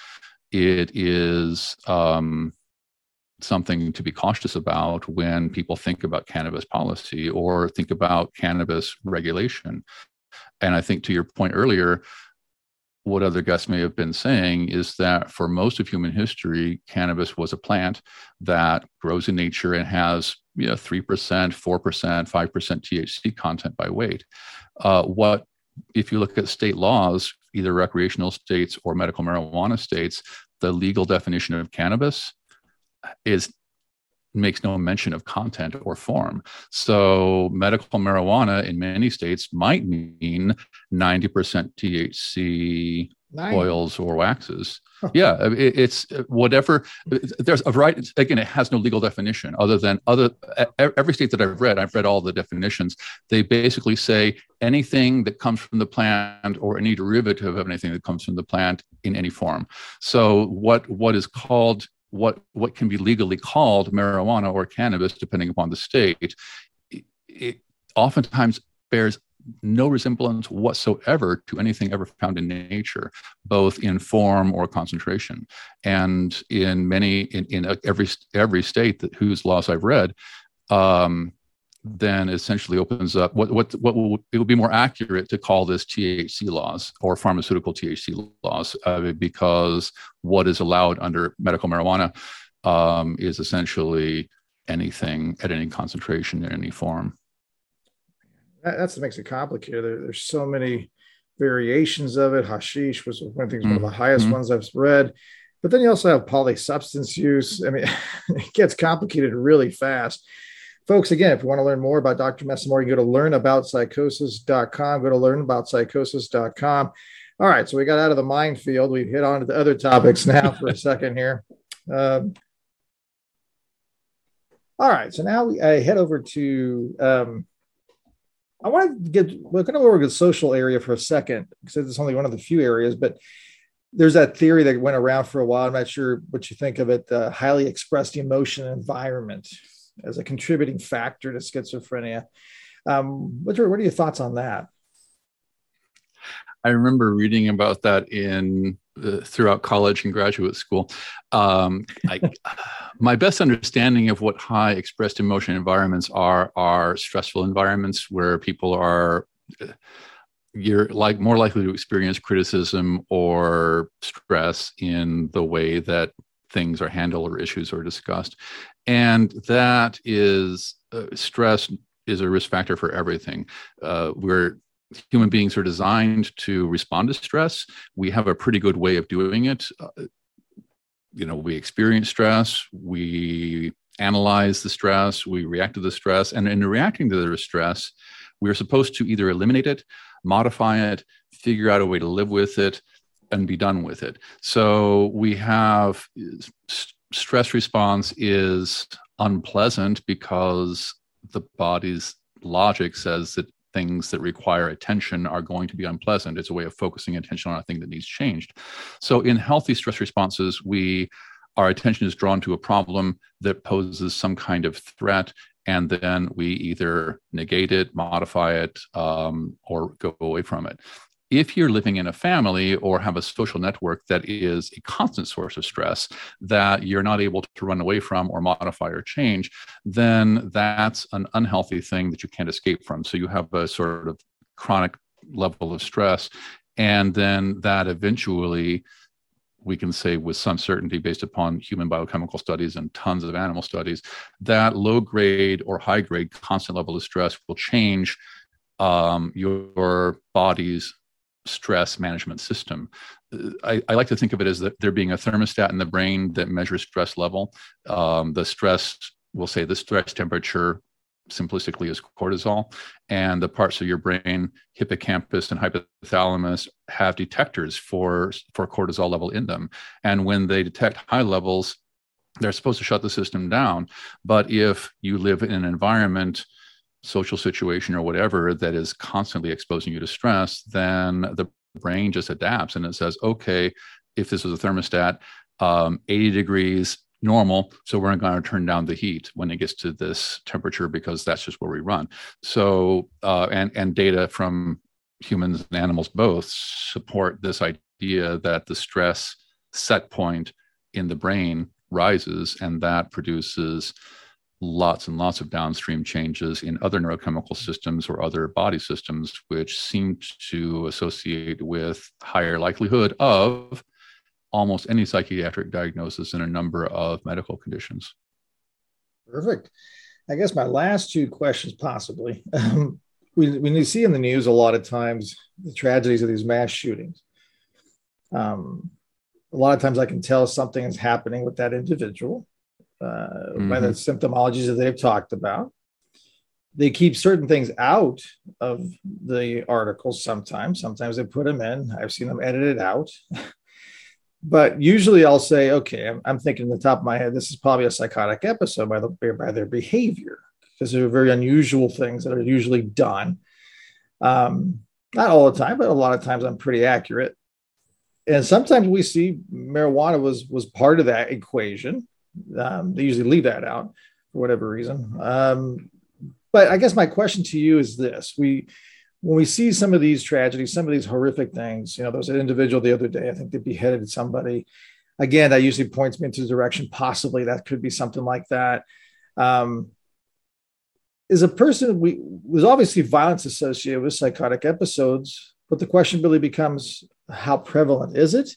Speaker 3: it is um, something to be cautious about when people think about cannabis policy or think about cannabis regulation. And I think to your point earlier, what other guests may have been saying is that for most of human history, cannabis was a plant that grows in nature and has you know, 3%, 4%, 5% THC content by weight. Uh, what, if you look at state laws, either recreational states or medical marijuana states, the legal definition of cannabis is makes no mention of content or form. So medical marijuana in many states might mean 90% THC Nine. oils or waxes. yeah, it, it's uh, whatever. Uh, there's a variety. Again, it has no legal definition other than other. Every state that I've read, I've read all the definitions. They basically say anything that comes from the plant or any derivative of anything that comes from the plant in any form. So what what is called what what can be legally called marijuana or cannabis, depending upon the state, it, it oftentimes bears no resemblance whatsoever to anything ever found in nature, both in form or concentration. And in many, in, in every every state that whose laws I've read, um, then essentially opens up what what what will it would be more accurate to call this THC laws or pharmaceutical THC laws uh, because what is allowed under medical marijuana um, is essentially anything at any concentration in any form.
Speaker 2: That's what makes it complicated. There, there's so many variations of it. Hashish was one of the, mm-hmm. one of the highest mm-hmm. ones I've read. But then you also have polysubstance use. I mean, it gets complicated really fast. Folks, again, if you want to learn more about Dr. Messamore, you go to learnaboutpsychosis.com. Go to learnaboutpsychosis.com. All right, so we got out of the minefield. We've hit on to the other topics now for a second here. Um, all right, so now we, I head over to. Um, I want to get we're going to over the social area for a second because it's only one of the few areas, but there's that theory that went around for a while. I'm not sure what you think of it. The highly expressed emotion environment as a contributing factor to schizophrenia. Um, what are, what are your thoughts on that?
Speaker 3: I remember reading about that in uh, throughout college and graduate school. Um, I, my best understanding of what high expressed emotion environments are are stressful environments where people are uh, you're like more likely to experience criticism or stress in the way that things are handled or issues are discussed and that is uh, stress is a risk factor for everything uh, we're human beings are designed to respond to stress. We have a pretty good way of doing it. Uh, you know, we experience stress, we analyze the stress, we react to the stress, and in reacting to the stress, we're supposed to either eliminate it, modify it, figure out a way to live with it, and be done with it. So we have stress response is unpleasant because the body's logic says that things that require attention are going to be unpleasant. It's a way of focusing attention on a thing that needs changed. So in healthy stress responses, we our attention is drawn to a problem that poses some kind of threat and then we either negate it, modify it, um, or go away from it if you're living in a family or have a social network that is a constant source of stress that you're not able to run away from or modify or change, then that's an unhealthy thing that you can't escape from. So you have a sort of chronic level of stress. And then that eventually, we can say with some certainty based upon human biochemical studies and tons of animal studies, that low grade or high grade constant level of stress will change um, your body's stress management system. I, I, like to think of it as that there being a thermostat in the brain that measures stress level. Um, the stress, we'll say the stress temperature simplistically is cortisol and the parts of your brain hippocampus and hypothalamus have detectors for for cortisol level in them and when they detect high levels they're supposed to shut the system down but if you live in an environment social situation or whatever that is constantly exposing you to stress, then the brain just adapts and it says, okay, if this is a thermostat, um, 80 degrees normal, so we're going to turn down the heat when it gets to this temperature because that's just where we run. So, uh, and and data from humans and animals both support this idea that the stress set point in the brain rises, and that produces lots and lots of downstream changes in other neurochemical systems or other body systems, which seem to associate with higher likelihood of almost any psychiatric diagnosis in a number of medical conditions.
Speaker 2: Perfect. I guess my last two questions, possibly. Um, you see in the news a lot of times the tragedies of these mass shootings, um, a lot of times I can tell something is happening with that individual uh, mm-hmm. by the mm-hmm. symptomologies that they've talked about. They keep certain things out of the articles sometimes. Sometimes they put them in. I've seen them edited out. but usually I'll say, okay, I'm, I'm, thinking in the top of my head, this is probably a psychotic episode by, the, by their behavior because they're very unusual things that are usually done. Um, not all the time, but a lot of times I'm pretty accurate. And sometimes we see marijuana was was part of that equation. Um, they usually leave that out for whatever reason. Um, but I guess my question to you is this: we when we see some of these tragedies, some of these horrific things, you know, there was an individual the other day, I think they beheaded somebody. Again, that usually points me into the direction possibly that could be something like that. Um, is a person we was obviously violence associated with psychotic episodes, but the question really becomes how prevalent is it?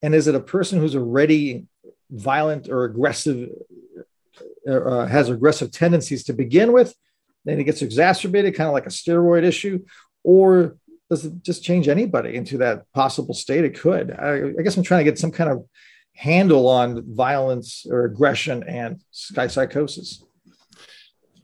Speaker 2: And is it a person who's already violent or aggressive uh, has aggressive tendencies to begin with, then it gets exacerbated, kind of like a steroid issue, or does it just change anybody into that possible state? It could. I, I guess I'm trying to get some kind of handle on violence or aggression and psychosis.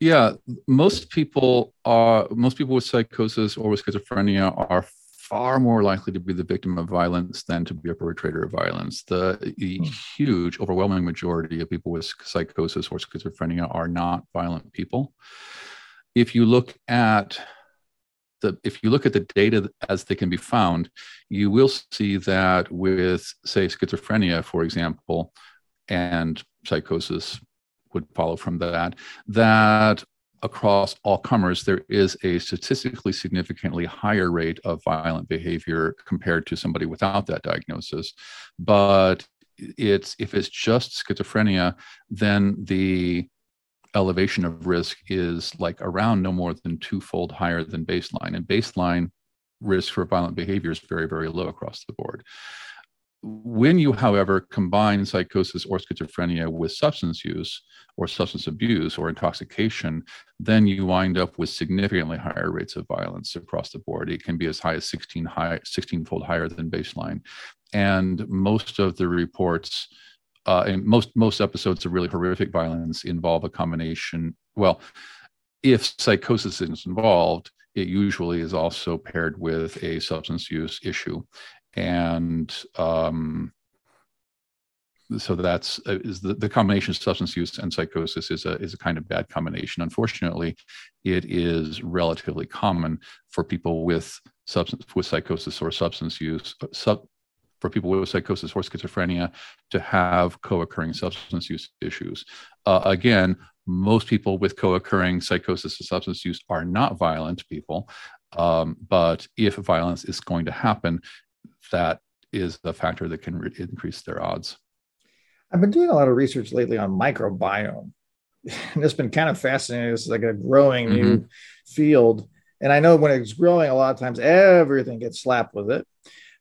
Speaker 3: Yeah, most people are most people with psychosis or with schizophrenia are far more likely to be the victim of violence than to be a perpetrator of violence. The, the hmm. huge, overwhelming majority of people with psychosis or schizophrenia are not violent people. If you look at the, if you look at the data as they can be found, you will see that with, say, schizophrenia, for example, and psychosis would follow from that, that across all comers, there is a statistically significantly higher rate of violent behavior compared to somebody without that diagnosis. But it's if it's just schizophrenia, then the elevation of risk is like around no more than twofold higher than baseline. And baseline risk for violent behavior is very, very low across the board. When you, however, combine psychosis or schizophrenia with substance use or substance abuse or intoxication, then you wind up with significantly higher rates of violence across the board. It can be as high as 16 high, 16 fold higher than baseline. And most of the reports uh, and most most episodes of really horrific violence involve a combination. Well, if psychosis is involved, it usually is also paired with a substance use issue, and um, so that's uh, is the, the combination of substance use and psychosis is a is a kind of bad combination. Unfortunately, it is relatively common for people with substance with psychosis or substance use uh, sub, for people with psychosis or schizophrenia to have co-occurring substance use issues. Uh, again, most people with co-occurring psychosis or substance use are not violent people, um, but if violence is going to happen, that is a factor that can re- increase their odds.
Speaker 2: I've been doing a lot of research lately on microbiome, and it's been kind of fascinating. It's like a growing mm-hmm. new field, and I know when it's growing, a lot of times everything gets slapped with it.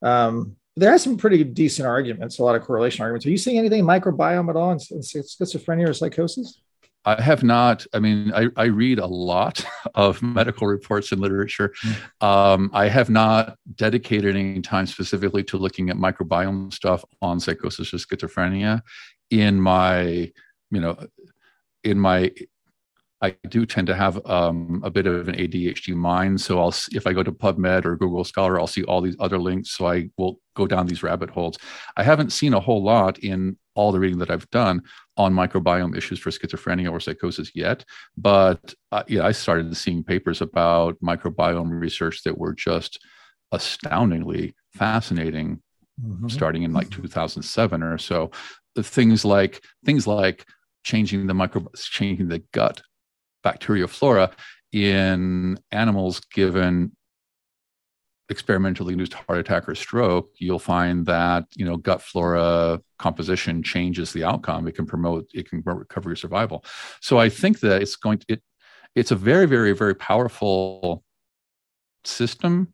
Speaker 2: Um, there are some pretty decent arguments, a lot of correlation arguments. Are you seeing anything microbiome at all in, in schizophrenia or psychosis?
Speaker 3: I have not. I mean, I, I read a lot of medical reports and literature. Mm. Um, I have not dedicated any time specifically to looking at microbiome stuff on psychosis or schizophrenia. In my, you know, in my I do tend to have um, a bit of an ADHD mind. So I'll, if I go to PubMed or Google Scholar, I'll see all these other links. So I will go down these rabbit holes. I haven't seen a whole lot in all the reading that I've done on microbiome issues for schizophrenia or psychosis yet. But uh, yeah, I started seeing papers about microbiome research that were just astoundingly fascinating, mm-hmm. starting in like 2007 or so. Things like things like changing the micro changing the gut bacteria flora in animals given experimentally induced heart attack or stroke, you'll find that you know gut flora composition changes the outcome. It can promote, it can recover your survival. So I think that it's going to it, it's a very, very, very powerful system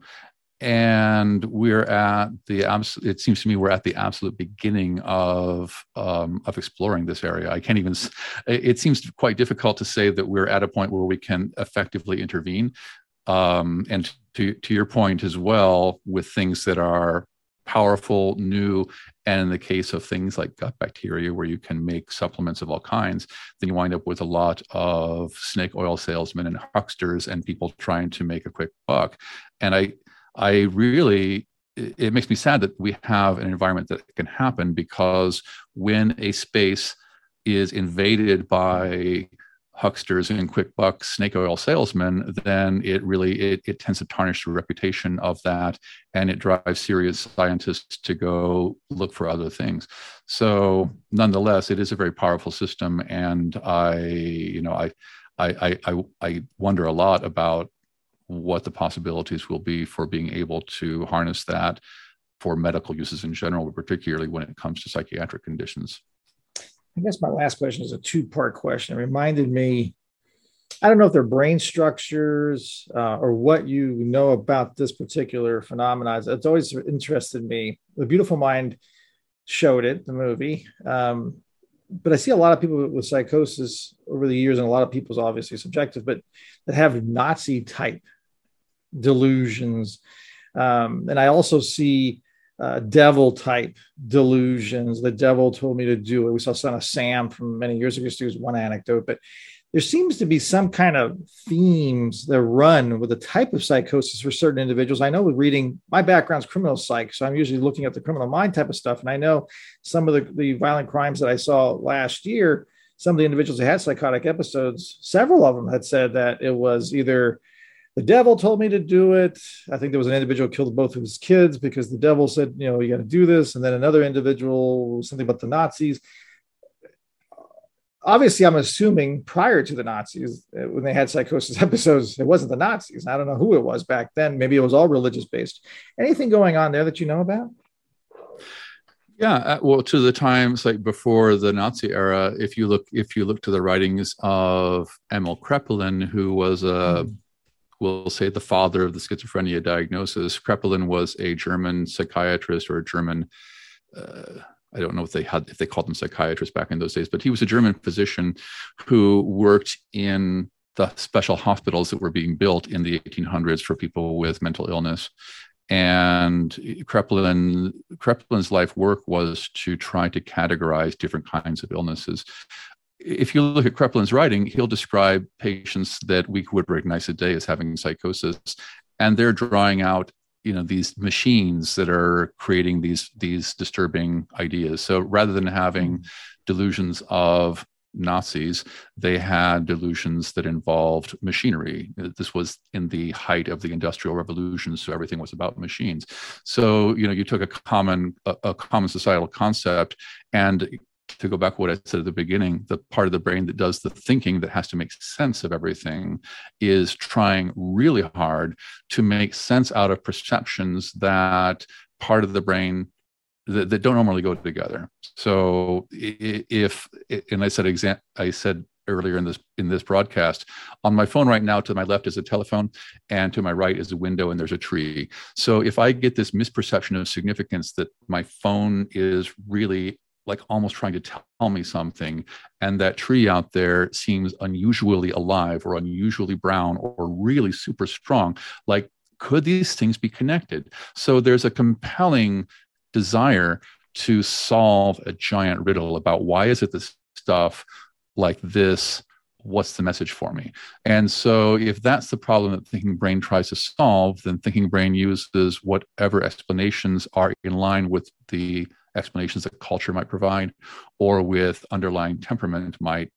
Speaker 3: and we're at the absolute it seems to me we're at the absolute beginning of um, of exploring this area i can't even it seems quite difficult to say that we're at a point where we can effectively intervene um, and to to your point as well with things that are powerful new and in the case of things like gut bacteria where you can make supplements of all kinds then you wind up with a lot of snake oil salesmen and hucksters and people trying to make a quick buck. And i I really, it makes me sad that we have an environment that can happen because when a space is invaded by hucksters and quick buck snake oil salesmen then it really it, it tends to tarnish the reputation of that and it drives serious scientists to go look for other things so nonetheless it is a very powerful system and i you know i i i, I wonder a lot about what the possibilities will be for being able to harness that for medical uses in general, but particularly when it comes to psychiatric conditions.
Speaker 2: I guess my last question is a two part question. It reminded me, I don't know if they're brain structures uh, or what you know about this particular phenomenon. It's always interested me. The Beautiful Mind showed it, the movie. Um, but I see a lot of people with psychosis over the years, and a lot of people's obviously subjective, but that have Nazi type delusions. Um, and I also see uh, devil type delusions. The devil told me to do it. We saw Son of Sam from many years ago. Just use one anecdote, but there seems to be some kind of themes that run with the type of psychosis for certain individuals. I know with reading, my background's criminal psych, so I'm usually looking at the criminal mind type of stuff. And I know some of the, the violent crimes that I saw last year, some of the individuals who had psychotic episodes, several of them had said that it was either the devil told me to do it. I think there was an individual killed both of his kids because the devil said, you know, you got to do this. And then another individual, something about the Nazis obviously i'm assuming prior to the nazis uh, when they had psychosis episodes it wasn't the nazis i don't know who it was back then maybe it was all religious based anything going on there that you know about
Speaker 3: yeah uh, well to the times like before the nazi era if you look if you look to the writings of emil kraepelin who was a mm. We'll say the father of the schizophrenia diagnosis kraepelin was a german psychiatrist or a german uh, I don't know if they had if they called them psychiatrists back in those days, but he was a German physician who worked in the special hospitals that were being built in the 1800s for people with mental illness. And Kraepelin, Kraepelin's life work was to try to categorize different kinds of illnesses. If you look at Kraepelin's writing, he'll describe patients that we would recognize today as having psychosis, and they're drawing out you know these machines that are creating these these disturbing ideas so rather than having mm-hmm. delusions of Nazis, they had delusions that involved machinery. This was in the height of the Industrial Revolution, so everything was about machines. So you know, you took a common a, a common societal concept and to go back to what I said at the beginning, the part of the brain that does the thinking that has to make sense of everything is trying really hard to make sense out of perceptions that part of the brain that, that don't normally go together. So if and I said exam I said earlier in this in this broadcast on my phone right now to my left is a telephone and to my right is a window and there's a tree so if i get this misperception of significance that my phone is really like almost trying to tell me something. And that tree out there seems unusually alive or unusually brown or really super strong. Like, could these things be connected? So there's a compelling desire to solve a giant riddle about why is it this stuff like this what's the message for me and so if that's the problem that thinking brain tries to solve then thinking brain uses whatever explanations are in line with the explanations that culture might provide or with underlying temperament might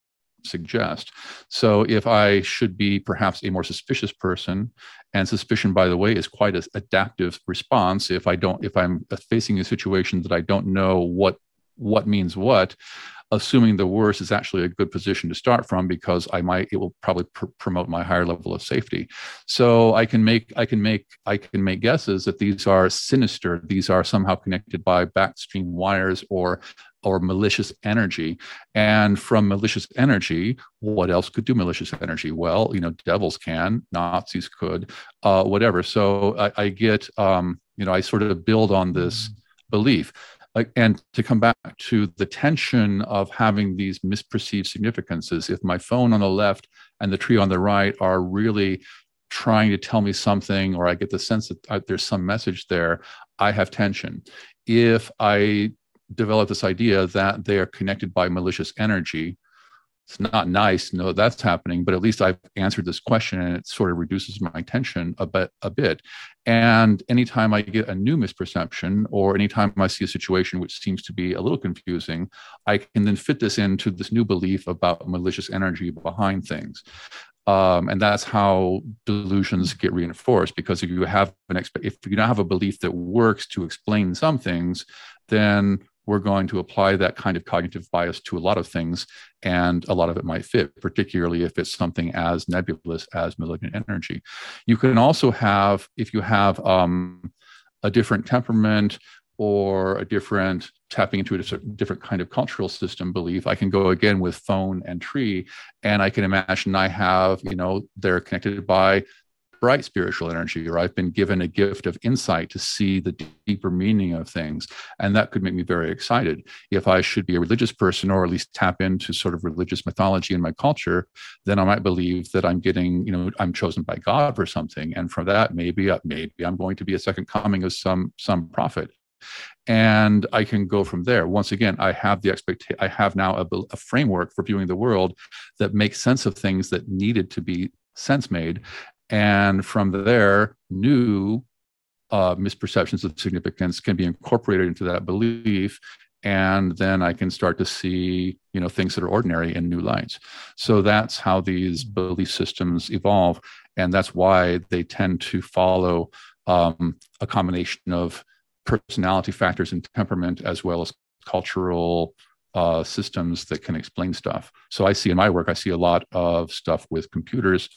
Speaker 3: suggest. So if I should be perhaps a more suspicious person, and suspicion, by the way, is quite an adaptive response. If I don't, if I'm facing a situation that I don't know what what means what, assuming the worst is actually a good position to start from because I might it will probably pr- promote my higher level of safety. So I can make I can make I can make guesses that these are sinister. These are somehow connected by backstream wires or or malicious energy. And from malicious energy, what else could do malicious energy? Well, you know, devils can, Nazis could, uh, whatever. So I, I get, um, you know, I sort of build on this mm. belief and to come back to the tension of having these misperceived significances. If my phone on the left and the tree on the right are really trying to tell me something or i get the sense that uh, there's some message there i have tension. If i develop this idea that they are connected by malicious energy it's not nice know that's happening, but at least I've answered this question and it sort of reduces my tension a bit a bit. And anytime I get a new misperception or anytime I see a situation which seems to be a little confusing, I can then fit this into this new belief about malicious energy behind things. Um, and that's how delusions get reinforced because if you have an exp- if you don't have a belief that works to explain some things, then we're going to apply that kind of cognitive bias to a lot of things, and a lot of it might fit, particularly if it's something as nebulous as malignant energy. You can also have, if you have um, a different temperament or a different tapping into a different kind of cultural system belief, I can go again with phone and tree, and I can imagine I have, you know, they're connected by bright spiritual energy, or I've been given a gift of insight to see the deeper meaning of things. And that could make me very excited. If I should be a religious person or at least tap into sort of religious mythology in my culture, then I might believe that I'm getting, you know, I'm chosen by God for something. And from that, maybe, uh, maybe I'm going to be a second coming of some, some prophet and I can go from there. Once again, I have the expectation. I have now a, a, framework for viewing the world that makes sense of things that needed to be sense made, and from there, new uh, misperceptions of significance can be incorporated into that belief, and then I can start to see you know things that are ordinary in new lights. So that's how these belief systems evolve, and that's why they tend to follow um, a combination of personality factors and temperament as well as cultural uh, systems that can explain stuff. So I see in my work, I see a lot of stuff with computers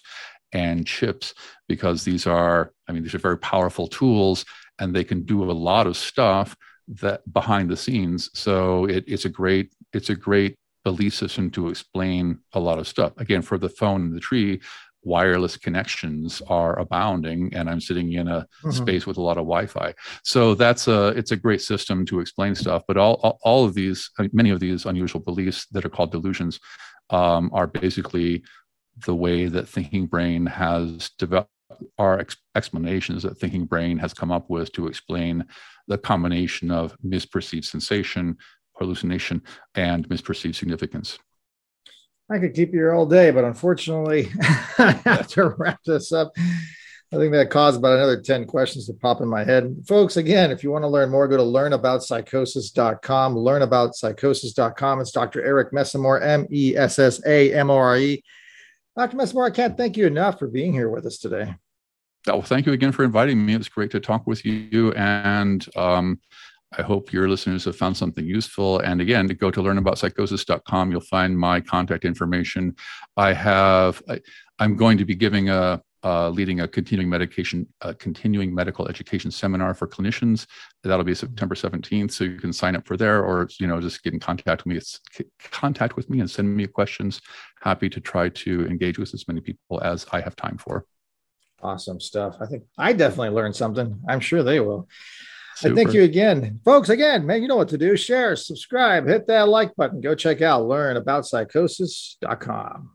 Speaker 3: and chips because these are, I mean, these are very powerful tools and they can do a lot of stuff that behind the scenes. So it, it's a great, it's a great belief system to explain a lot of stuff. Again, for the phone and the tree, wireless connections are abounding and i'm sitting in a mm-hmm. space with a lot of wi-fi so that's a it's a great system to explain stuff but all all, of these many of these unusual beliefs that are called delusions um, are basically the way that thinking brain has developed our ex- explanations that thinking brain has come up with to explain the combination of misperceived sensation hallucination and misperceived significance
Speaker 2: I could keep you here all day, but unfortunately, I have to wrap this up. I think that caused about another 10 questions to pop in my head. Folks, again, if you want to learn more, go to learnaboutpsychosis.com. Learnaboutpsychosis.com. It's Dr. Eric Messamore, M E S S A M O R E. Dr. Messamore, I can't thank you enough for being here with us today.
Speaker 3: Well, thank you again for inviting me. It's great to talk with you. And um, I hope your listeners have found something useful. And again, to go to learnaboutpsychosis.com, you'll find my contact information. I have, I, am going to be giving a, uh, leading a continuing medication, a continuing medical education seminar for clinicians. That'll be September 17th. So you can sign up for there or, you know, just get in contact with me. It's contact with me and send me questions. Happy to try to engage with as many people as I have time for.
Speaker 2: Awesome stuff. I think I definitely learned something. I'm sure they will. Super. I thank you again, folks. Again, man, you know what to do. Share, subscribe, hit that like button. Go check out learnaboutpsychosis.com.